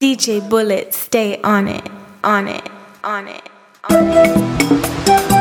DJ Bullet, stay on it, on it, on it, on it.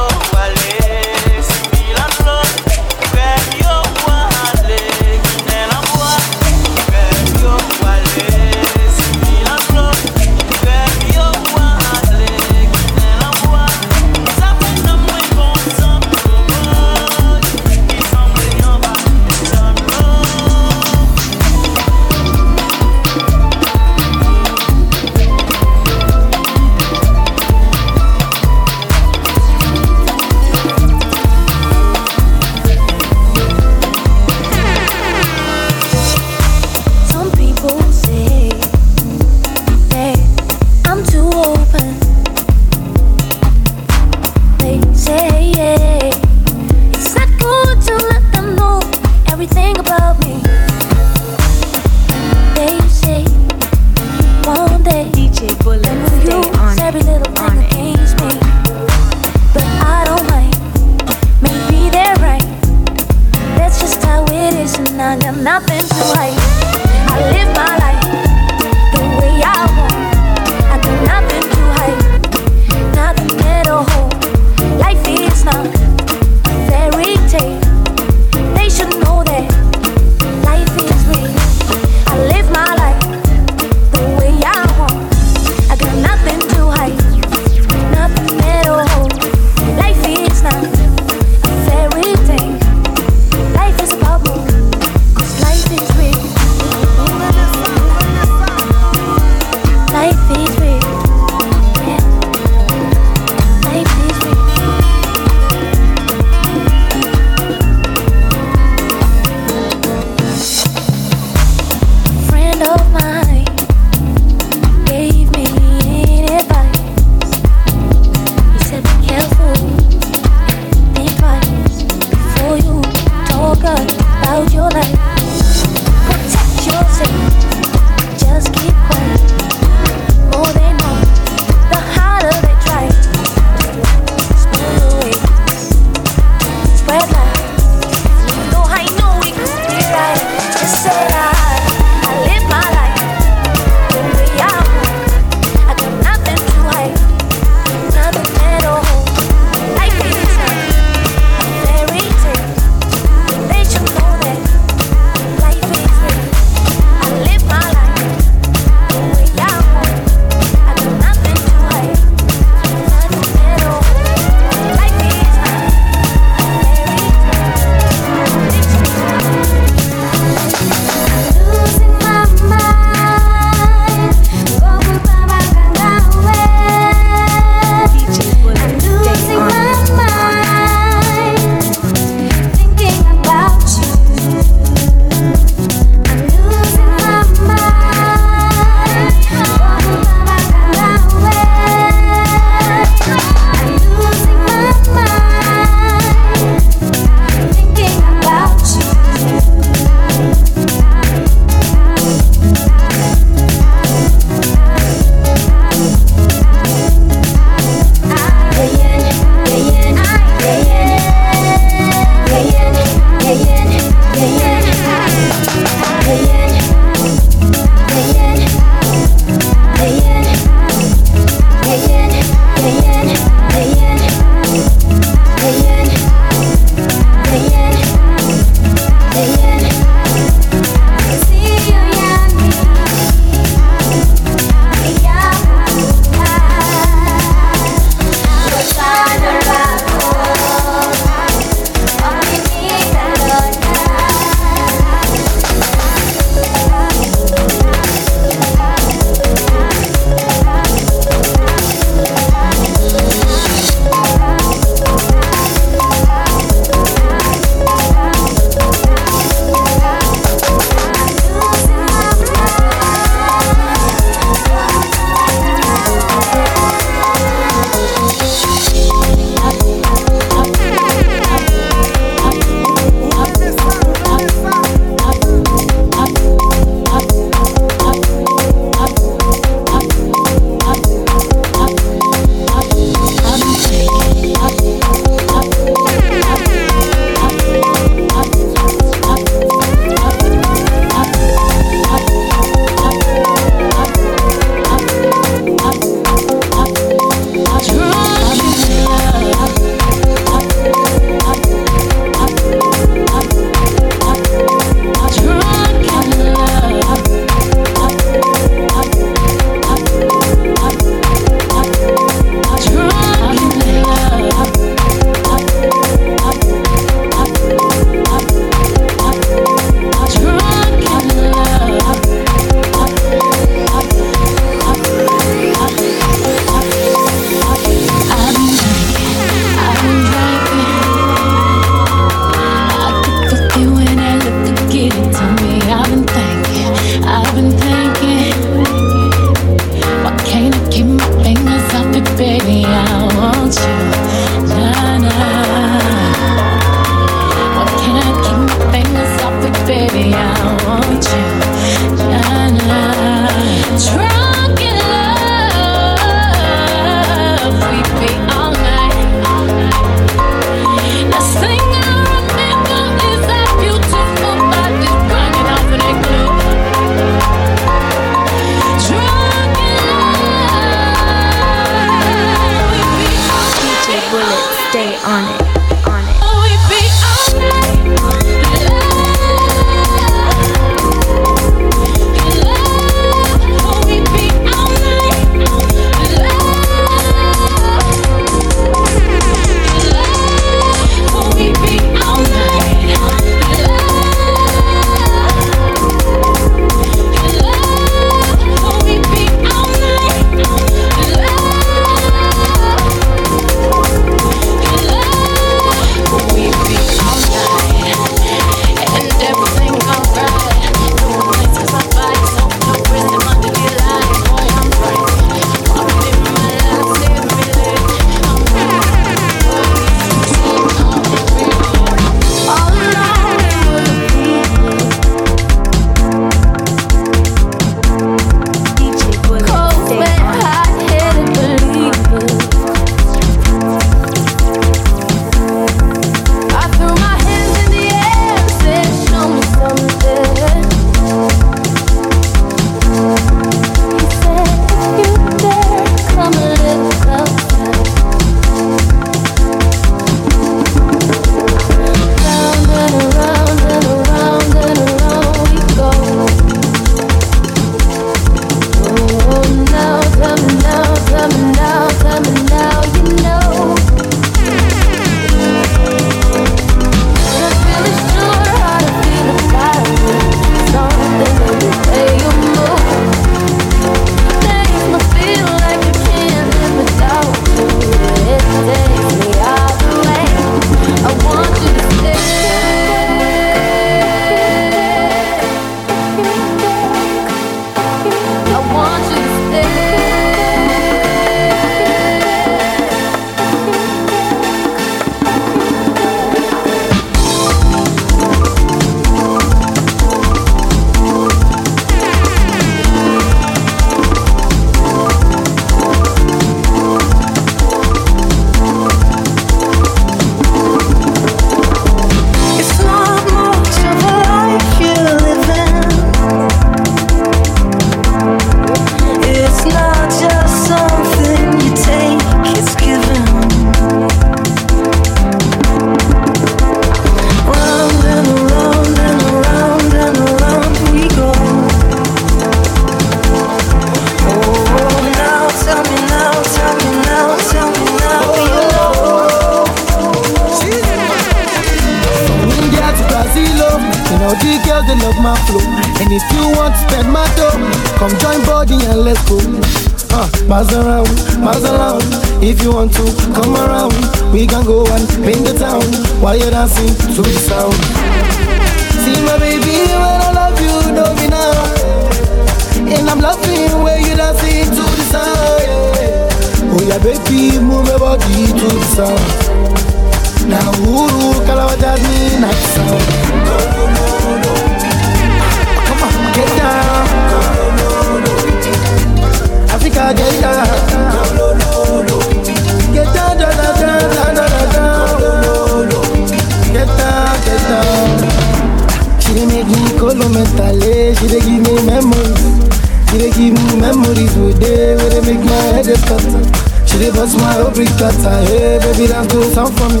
sweet daughter, hey baby, that's do sound for me.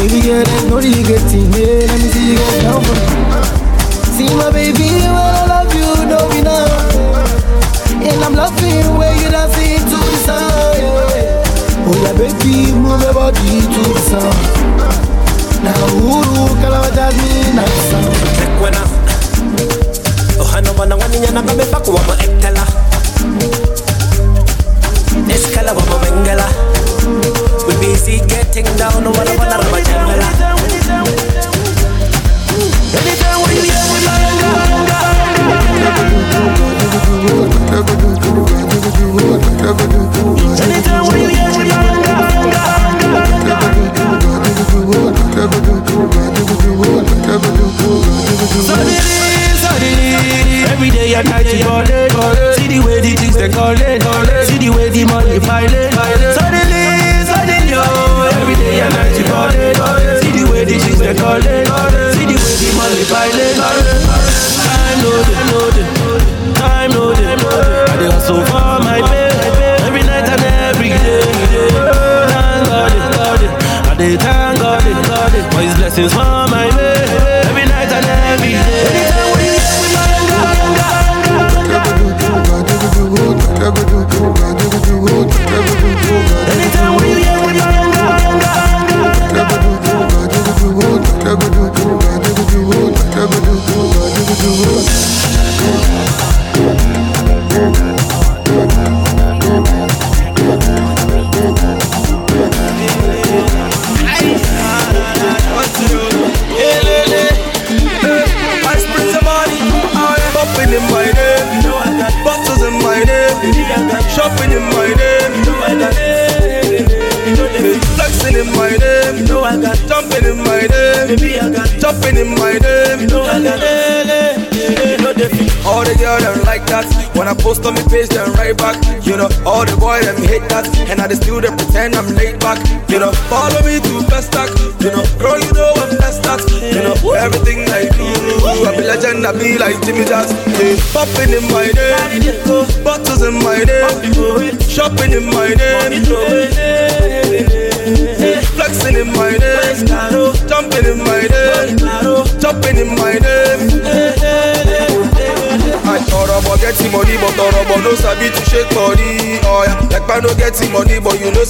Baby girl, there's no regretting. hey, let me see you get down for me. See my baby, when I love you, don't be now. And I'm loving where you're dancing to the sound, yeah. Oh yeah, baby, move your body to the sound. Now, uru, kalawajaz me, nice sound. Check when I... Oh, I know, I know, I know, I know, I know, I I'm I know, I know, I know, I know, I know, I know, I know, I See getting down. No matter what, I'm a general. Anytime when Every day and night you calling, see the way the things they calling, see the way the money piling. Suddenly. Every day and night you call it. See the way the chicks they call it. See the way the money pile it. Time loaded, loaded. Time loaded. I dey hustle for my pay. Every night and every day. Thank God it, God it. I dey thank God it, God it. For His blessings for my pay.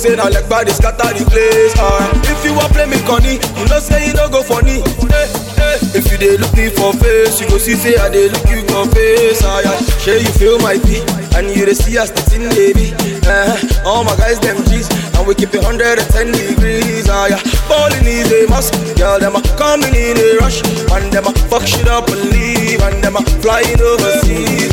Say now like is scatter the place. Yeah, if you want play me conny, you know say you no go funny. Hey, hey. If you dey look me for face, you go see say I dey look you for face. Oh yeah, sure you feel my beat, and you dey see us the thing, baby. Uh, all my guys them G's, and we keep it 110 degrees. Oh yeah, balling is a must. Girl, them a coming in a rush, and them a fuck shit up and leave, and them a flying overseas.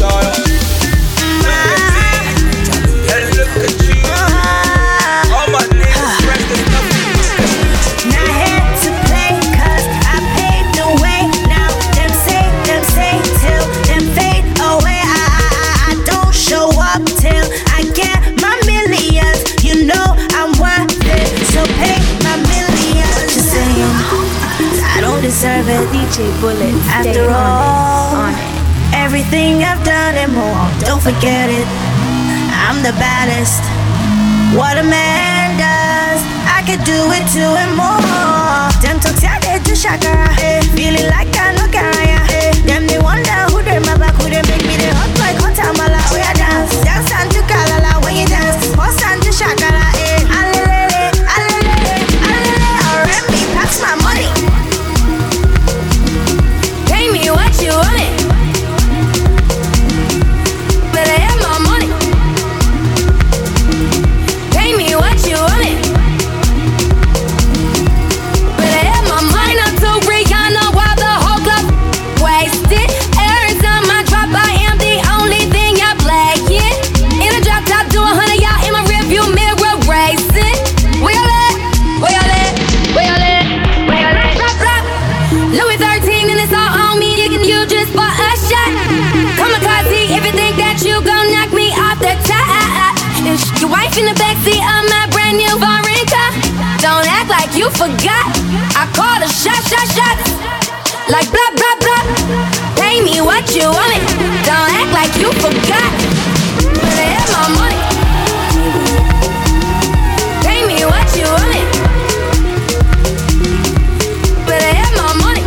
Deserve it, DJ Bullet. After all, on. Everything I've done and more, don't forget it. I'm the baddest. What a man does, I could do it too and more. Them talks I did to shakara, feeling like I know Karaya. Them they wonder who they my back, who they make me they hot like hot tamala. We oh, are dance, dance and to kalala forgot. I call the shot, shot, shot. Like blah, blah, blah. Pay me what you want it. Don't act like you forgot. Better have my money. Pay me what you want it. My money.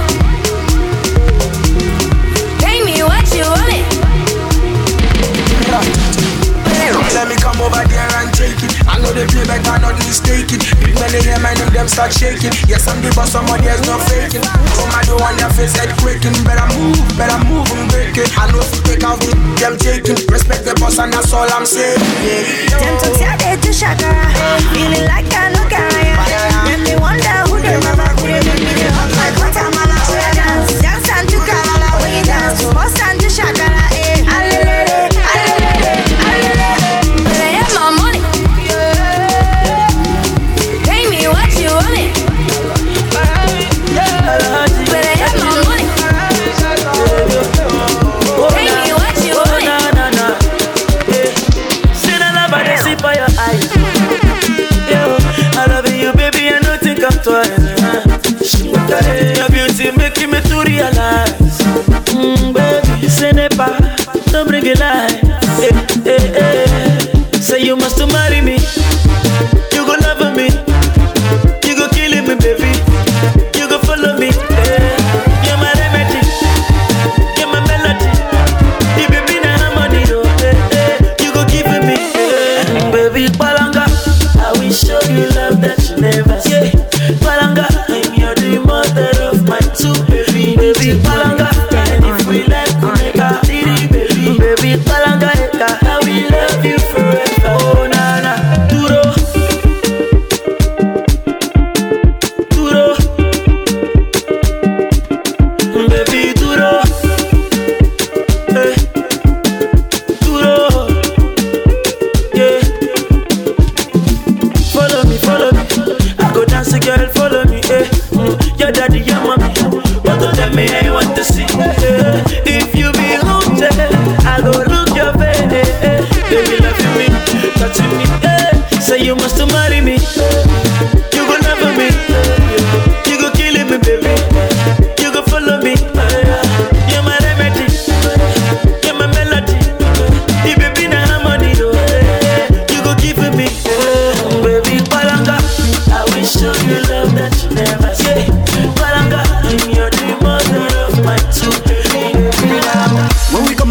Pay me what you want it. Let me come over there and take it. I know they play better, not mistaken. Big money here, my name them start shaking. Yes, I'm the boss, somebody else not faking. Come I do on their face, head quaking. Better move, better move and break it. I know if you take out the them taking. Respect the boss, and that's all I'm saying. Yeah. Them to tell they to shakara. Feeling like I know Karaya. Then they wonder who they they make me they like what I'm on a dance. Dance and to Kalala when you dance. Boss and to shakara. good.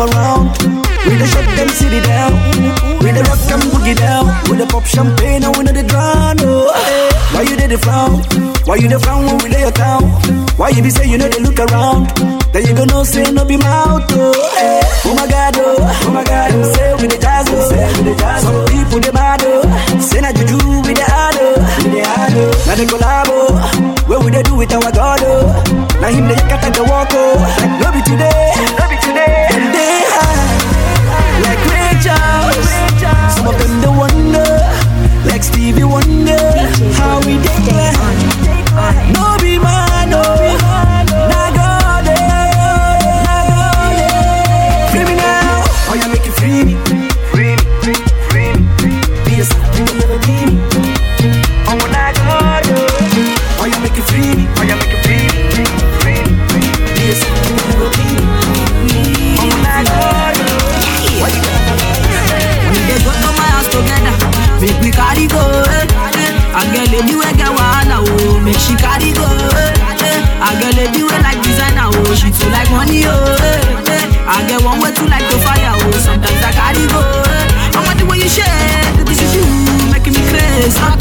around. We the shut them city down. We the rock and boogie down. We the pop champagne and we know the drown. Oh. Why you did the frown? Why you the frown when we lay your town? Why you be say you know they look around? Then you gonna say no be mouth. Oh, oh my god, oh. oh, my god. Oh. Say we the jazz, oh. say we the jazz. Oh. Some people they mad, oh. Say na juju we the hard, oh. we the hard. Oh. Now they collabo. Oh. Where we they do with our god, oh. Now him they cut at the walk, oh. Like no be today, no be today.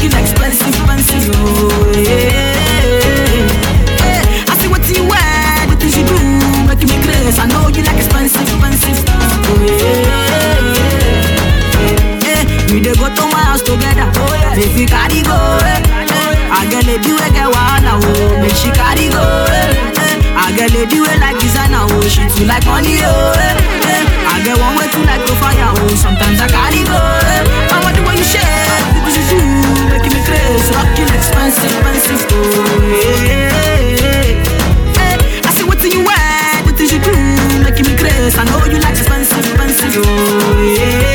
looking expensive, expensive. Oh, yeah. Hey, I see what you wear, the things you do, making me crazy. I know you like expensive, expensive. Oh, yeah. Hey, we dey go to my house together. Oh, yeah. Baby, carry go. Eh. I get a do get one now. Make she carry go. Eh. I get a do like designer. Oh, she too like money. Oh, eh. I get one way too like go fire. Oh, sometimes I carry go. Eh. Yeah. Hey, I see what you wear, what you do, making me crazy. I know you like fancy, fancy food. Yeah.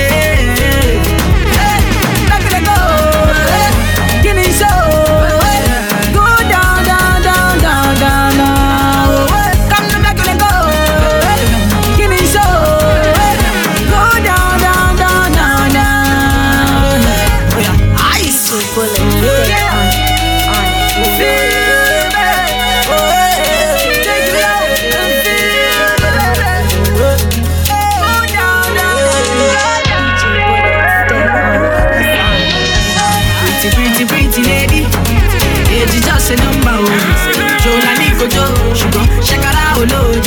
colores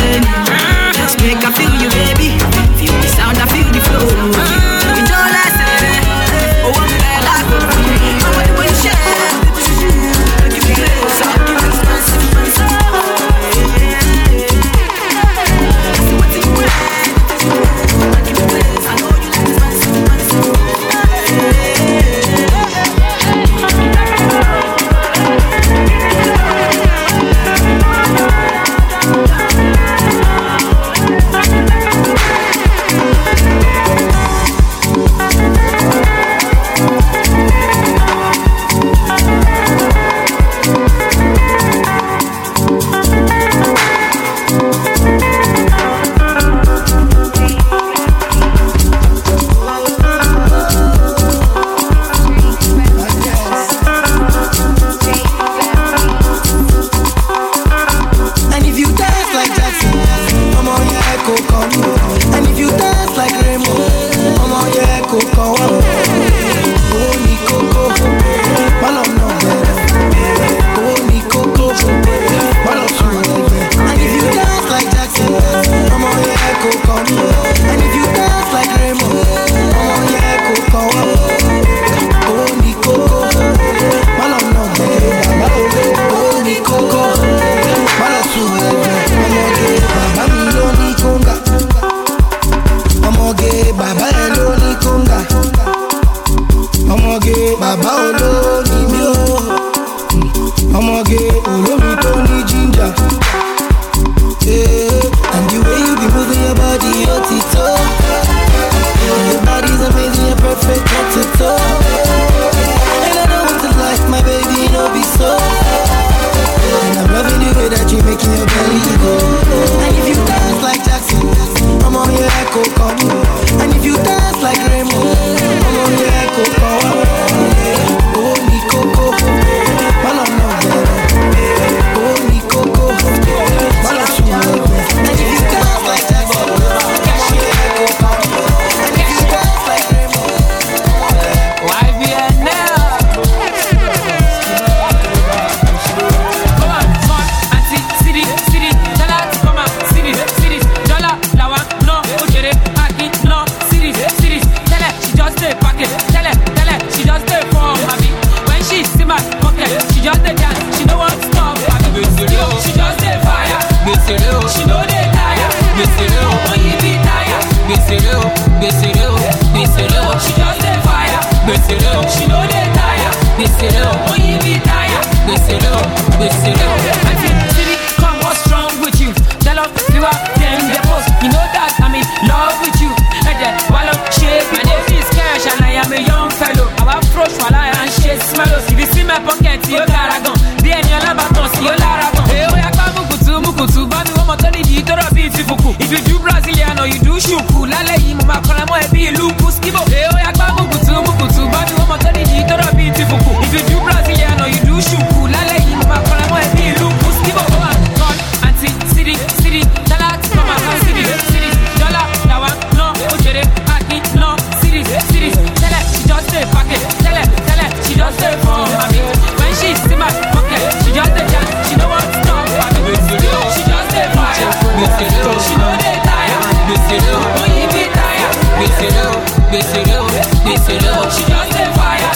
She just stay fire,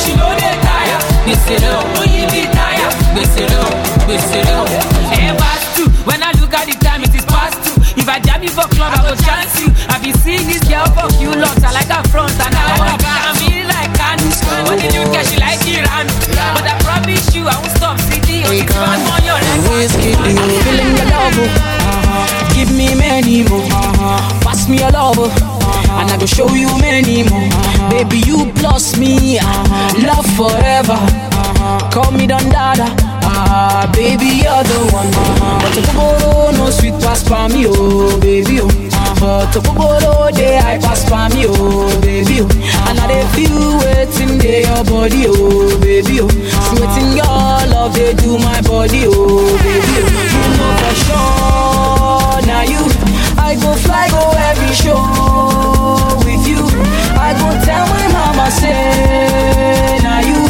she know they tire, oh you be tired. Hey, past two. When I look at the time, it is past two. If I jam you for club, I go chance you. I be seeing this girl fuck you lots. I like her front and I like her back. I mean like. What did you get? She like Iran. But I promise you, I won't stop. CD, it's fun on your whiskey, I'm feeling your love. Give me many more. Pass me your love. And I go show you many more. Baby, you plus me. Love forever. Call me Don Dada. Ah, baby, you're the one. But the Kogoro no sweet pass for me, oh, baby, oh. But the Kogoro they I pass for me, oh, baby, oh. And I they feel waiting there your body, oh, baby, oh. Sweating your love, they do my body, oh, baby, oh. You know for sure, now you. I go fly, go every show with you. I go tell my mama, say, now you.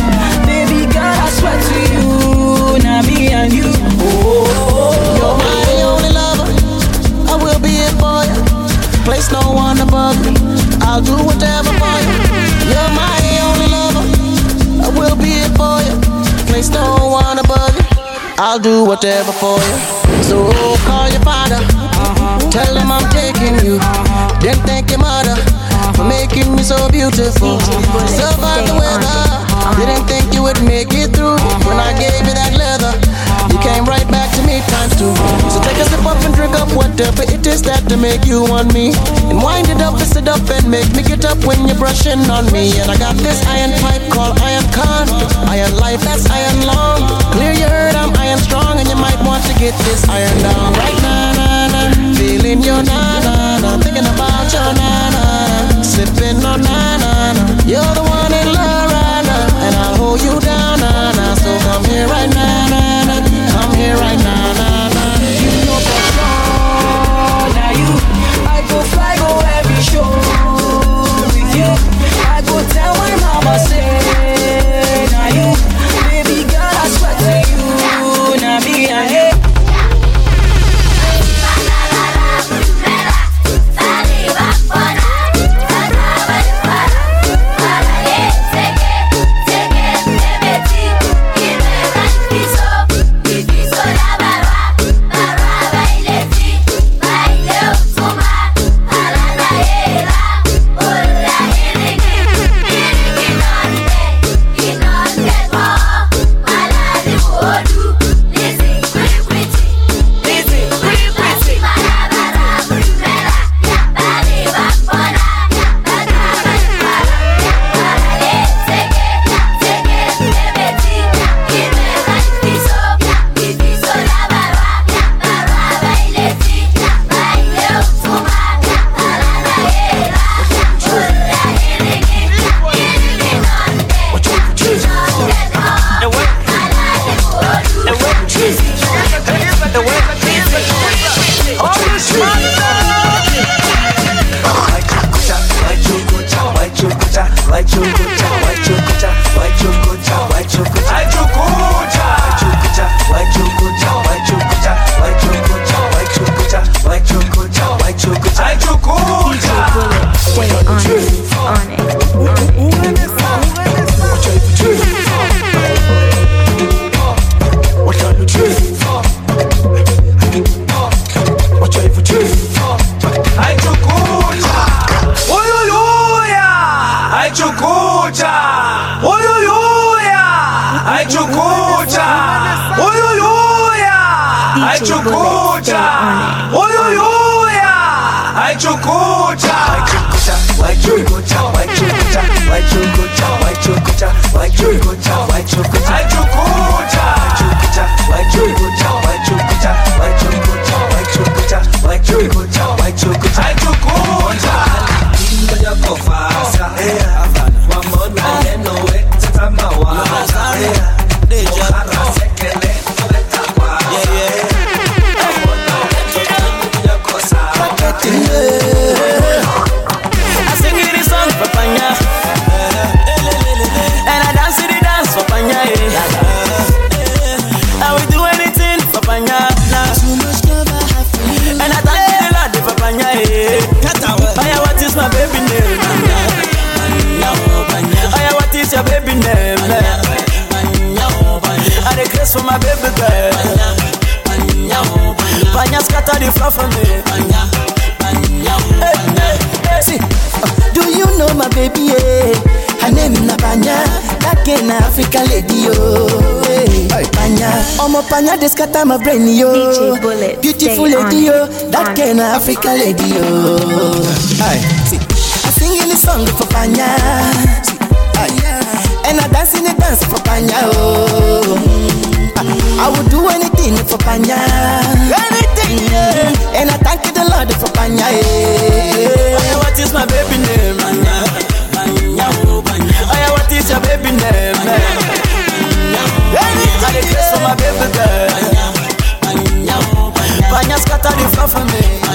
Baby girl, I swear to you, now me and you. Oh, You're my only lover. I will be it for you. Place no one above me. I'll do whatever for you. You're my only lover. I will be it for you. Place no one above you. I'll do whatever for you. So call your father. Tell him I'm taking you. Then thank your mother uh, for making me so beautiful. Survive the weather. Didn't think you would make it through times. So take a sip up and drink up whatever it is that to make you want me. And wind it up, twist it up, and make me get up when you're brushing on me. And I got this iron pipe called iron con. Iron life, that's iron long. Clear your heard, I'm iron strong, and you might want to get this iron down right now. Nah, nah. Feeling your na na na, thinking about your na na na, sipping on na na na. You're the one in love right now, and I'll hold you down na na. So come here right now, na na. Here right now, na na. dey scatter my brain yo. Bullet, Beautiful lady yo, that kind of African lady yo. Hi. See, I singing the song for Panya. See, and I dance in the dance for Panya oh. I, I would do anything for Panya. Anything yeah. And I thank you the Lord for Panya. Yeah. Hey, what is my baby name? Panya, Panya, oh, Panya. Hey, what is your baby name? Panya. Anytime I the taste for my baby girl. Panya scatter the floor for me.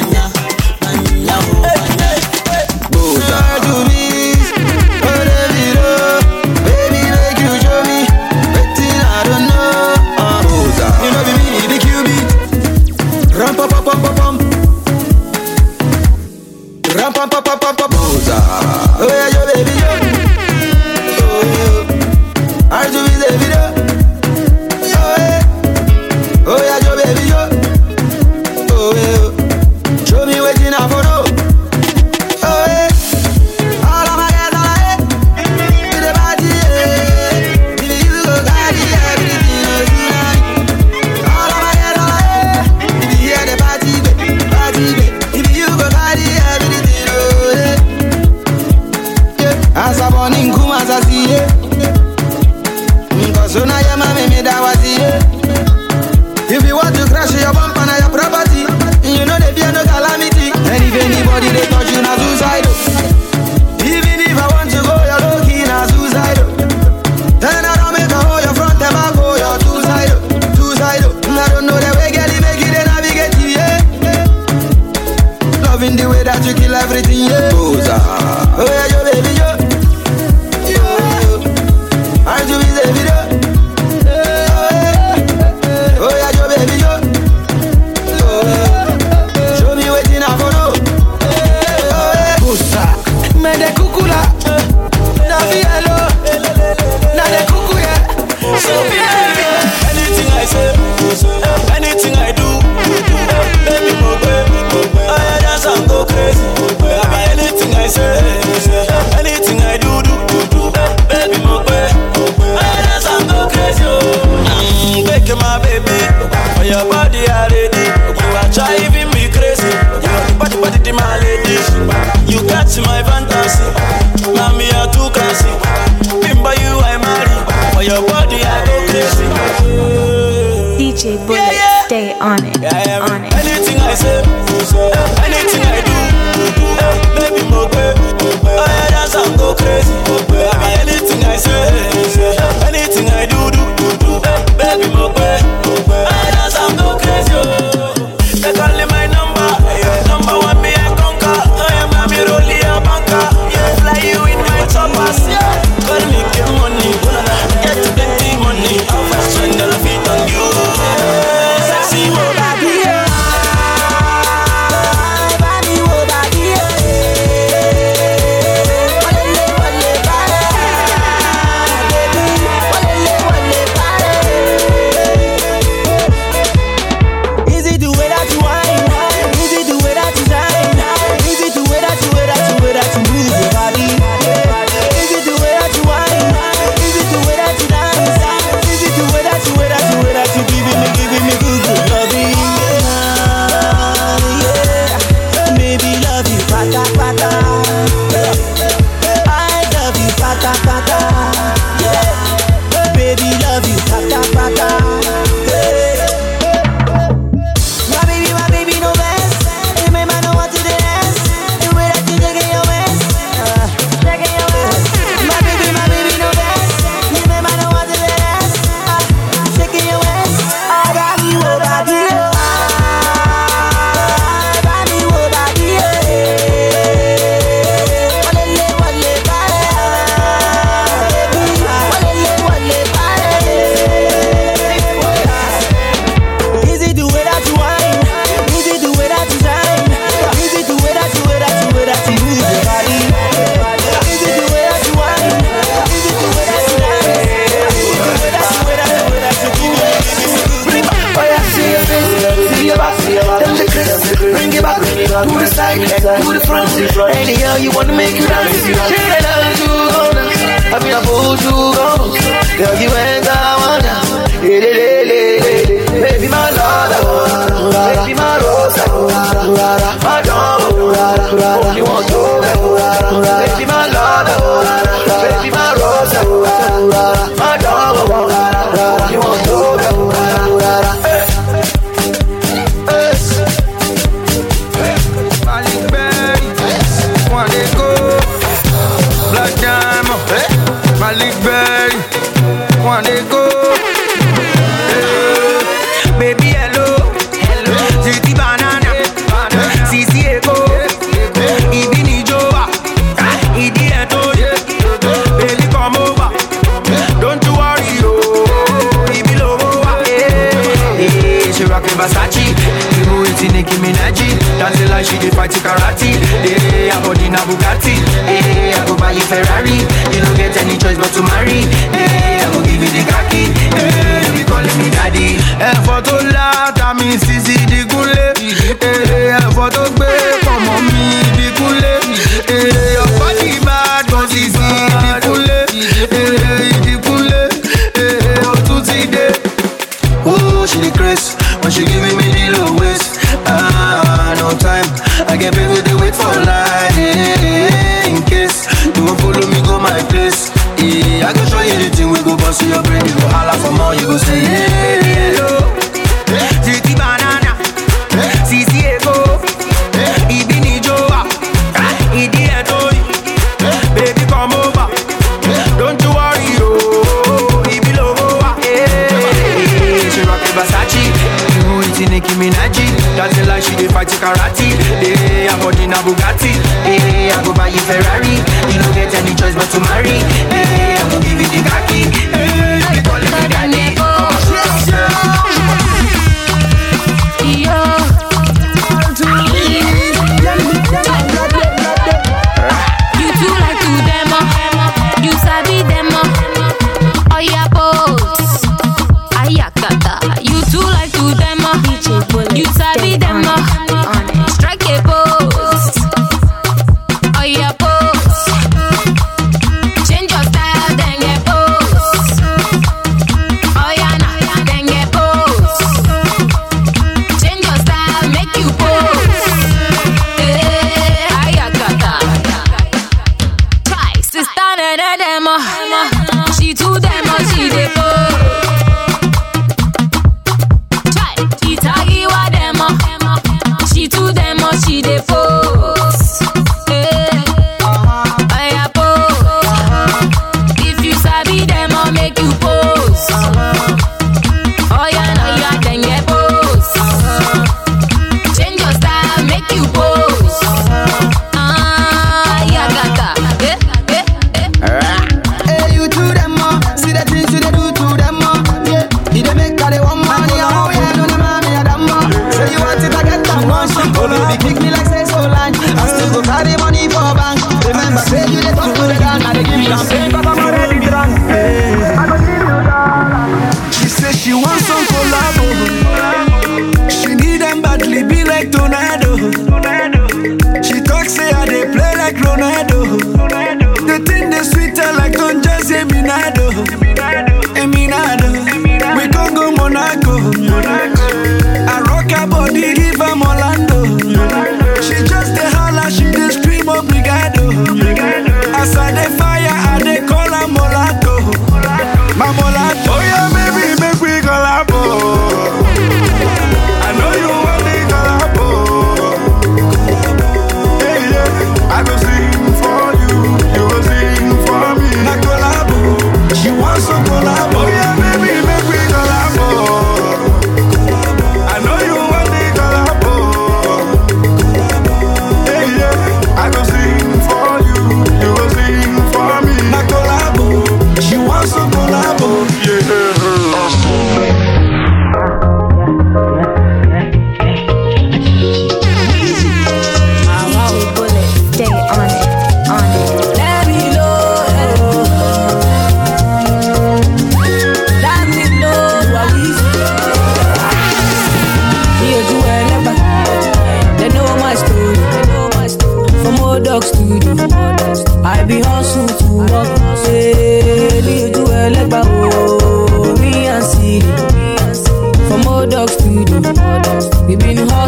a Bugatti. Hey, I go buy you Ferrari. You don't get any choice but to marry. Hey, I go give you the khaki.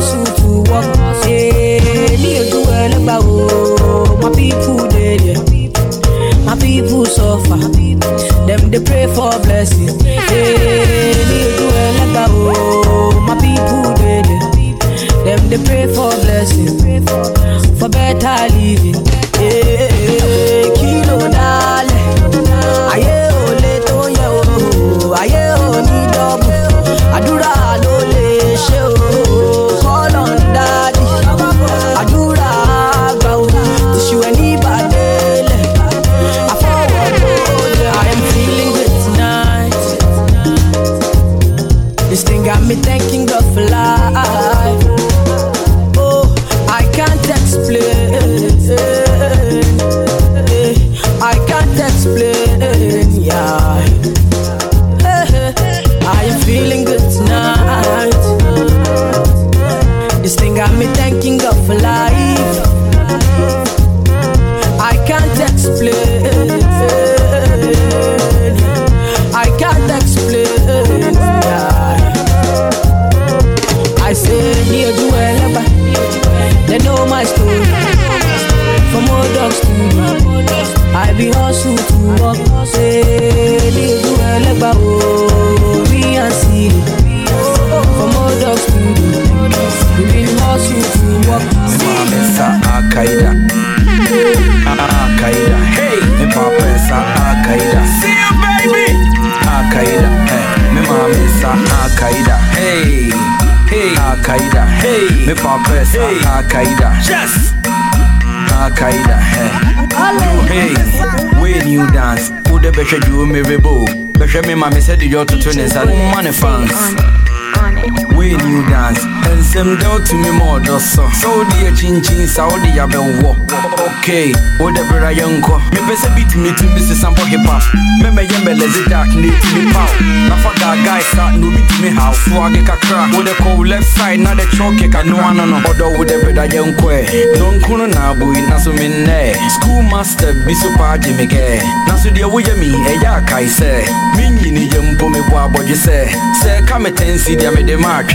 hustle to work. Hey, me do well about my people there. Yeah. My people suffer. Them they pray for blessing. Hey, pesa hey. ha kaida yes. ha kaida hey. hey. when you dance wode bɛhwɛ you me rebo bɛhwɛ me ma me sɛ de yɛ ɔtoto ne nsa no ma ne fans radio dance ɛnsɛm da wotumi ma ɔdɔ sɔ chin wodeɛ kyinkyin sa wode yɛabɛwɔ okay wode bera yɛnkɔ mepɛ sɛ bitumi tumi Me me yembe mɛlɛze dark na ɛtumi paw nafa gaagae sa na obitumi hawfoɔ age kakra wode kɔ wo left side na de kyɛwke kakra no no ɔdɔ wode bera yɛnkɔ ɛ nonkono na na so mennɛ school master bi so paa gye me kɛ na so deɛ say. mi ɛyɛ akae sɛ menyini yɛ mpo mebɔ abɔdwe sɛ sɛ me tansi deɛ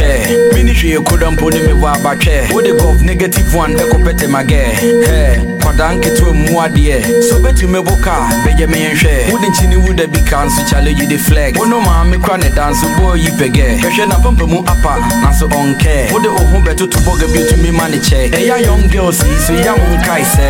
Ministry you couldn't put me about care. With the golf negative one, a competitive my girl. Hey. Kwada nketewa mu adeɛ. So betu me boka, bɛgye me nhwɛ. Wo de nkyini wo da bi kan so chale you the flex. Wo no ma me kra ne dance boy yi pɛgɛ. Hwehwɛ na pampa mu apa, na so ɔnkɛ. Wo de wo ho bɛtoto bɔga bi ma ne kyɛ. Ɛyɛ young girls yi so ya wo nkae sɛ.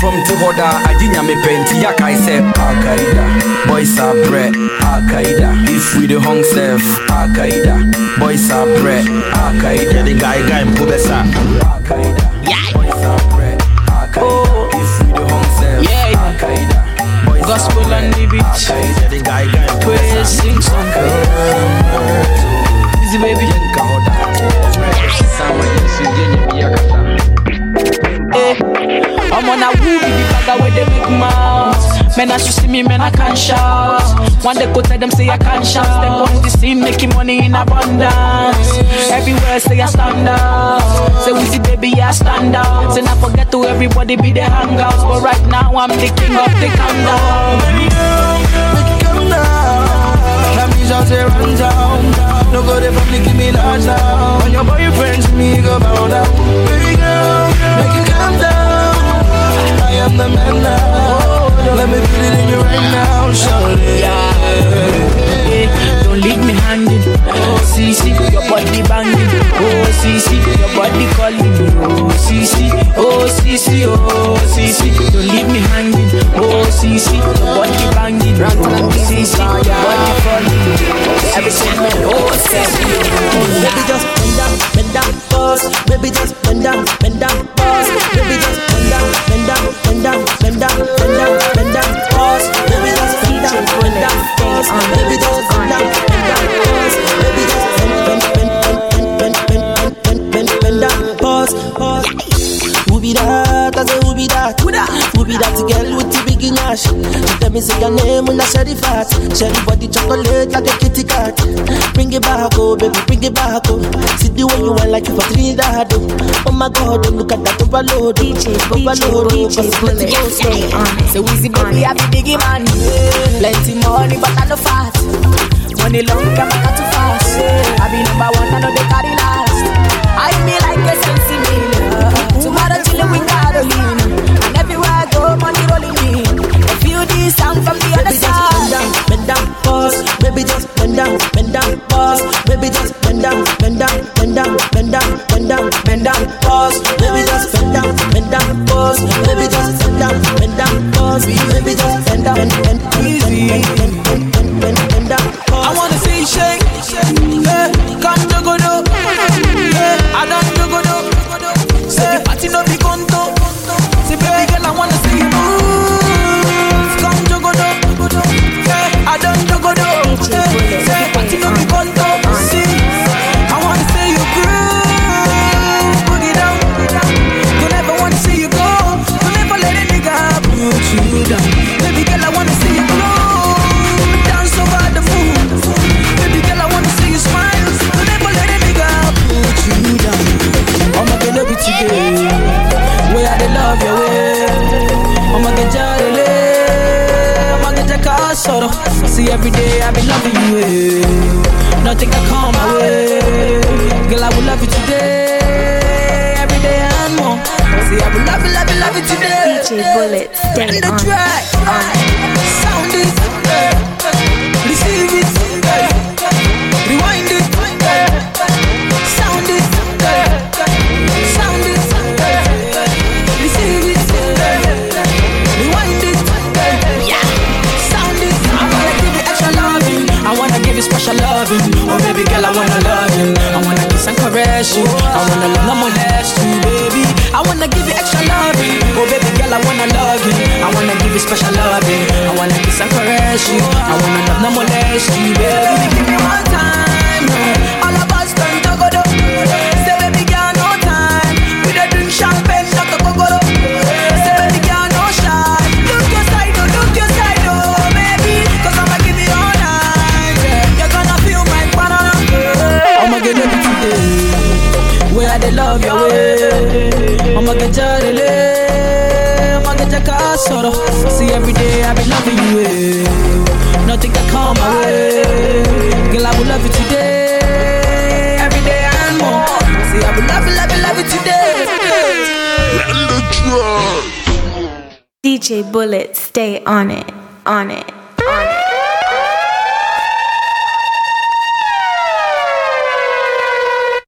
From te hɔ da, agye nyame pɛ nti ya kae sɛ. Akaida, boys are bred. Akaida, if we the hung self. Akaida, boys are bred. Akaida, the guy guy mpo bɛsa. Akaida, bitch. Gaika baby, Men as you see me, men I can't shout. One day go tell them say I can't shout. Step on the scene, making money in abundance. Everywhere say I stand out. Say we see baby I stand out. Say not forget to everybody be the hangouts. But right now I'm the king of the countdown. Come down. That means I'll say run down. No go there from Nicki Minaj now. When your boyfriends me go bow down. Baby girl, make it come down. I am the man now. Let me put it in you right now, shawty. Eh, Don't leave me hanging. Oh, CC, your body banging. Oh, CC, your body calling. Oh, CC, oh, CC, oh, CC. Don't leave me hanging. Oh, CC, your body banging. Oh, CC, your body calling. Everything, oh, CC. Baby just bend down, bend down, pause. Baby just bend down, bend down, pause. Baby just bend down, bend down, bend down, bend down, bend down, bend down, pause. Baby just bend down, bend down, pause. Baby just bend down, bend down, pause. Baby just bend, bend, bend, bend, bend, bend, bend, bend, bend, bend down, pause, pause. Who be that? I say who be that? Who that? Who be that girl with the big nash? She tell me say your name when I share the fat. Share the body chocolate like a kitty cat. Bring it back, oh baby, bring it back, oh. See the way you want like you for Trinidad, oh. Oh my God, oh, look at that overload. DJ, overload, DJ, 'cause it's Bullet, letting go slow. stay on it. So easy, baby, I be biggie man. Plenty money, but I no fat. Money long, come back too fast. I be number one, I know they carry last. I be like a sensi million. Tomorrow chillin' with Carolina. And everywhere I go, money rolling in. I feel this sound from the other Baby just bend side. down, bend down, pause. Baby just bend down, bend down, pause. Baby just bend down, bend down, bend down, bend down, bend down, bend down, pause. Baby just bend down, bend down, pause. Baby just bend down, bend down, pause. Baby just bend down, bend, bend, bend, bend, bend, bend, bend, every day I've been loving you. Yeah. Nothing can come my way. Girl, I will love you today. Every day and more. See, I will love you, love you, love you today. DJ Bullets. Bring it on. on it.